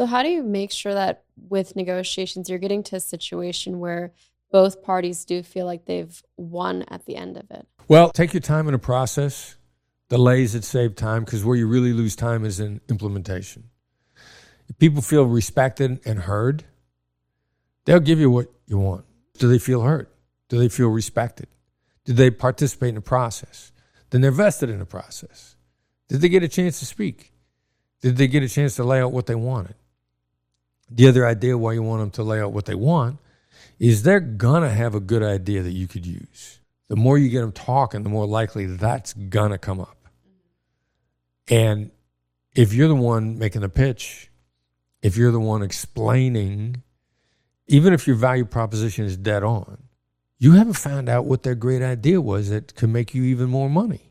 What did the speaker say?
So, how do you make sure that with negotiations, you're getting to a situation where both parties do feel like they've won at the end of it? Well, take your time in the process. Delays that save time because where you really lose time is in implementation. If people feel respected and heard, they'll give you what you want. Do they feel heard? Do they feel respected? Did they participate in the process? Then they're vested in the process. Did they get a chance to speak? Did they get a chance to lay out what they wanted? The other idea why you want them to lay out what they want is they're going to have a good idea that you could use. The more you get them talking, the more likely that's going to come up. And if you're the one making the pitch, if you're the one explaining, even if your value proposition is dead on, you haven't found out what their great idea was that could make you even more money.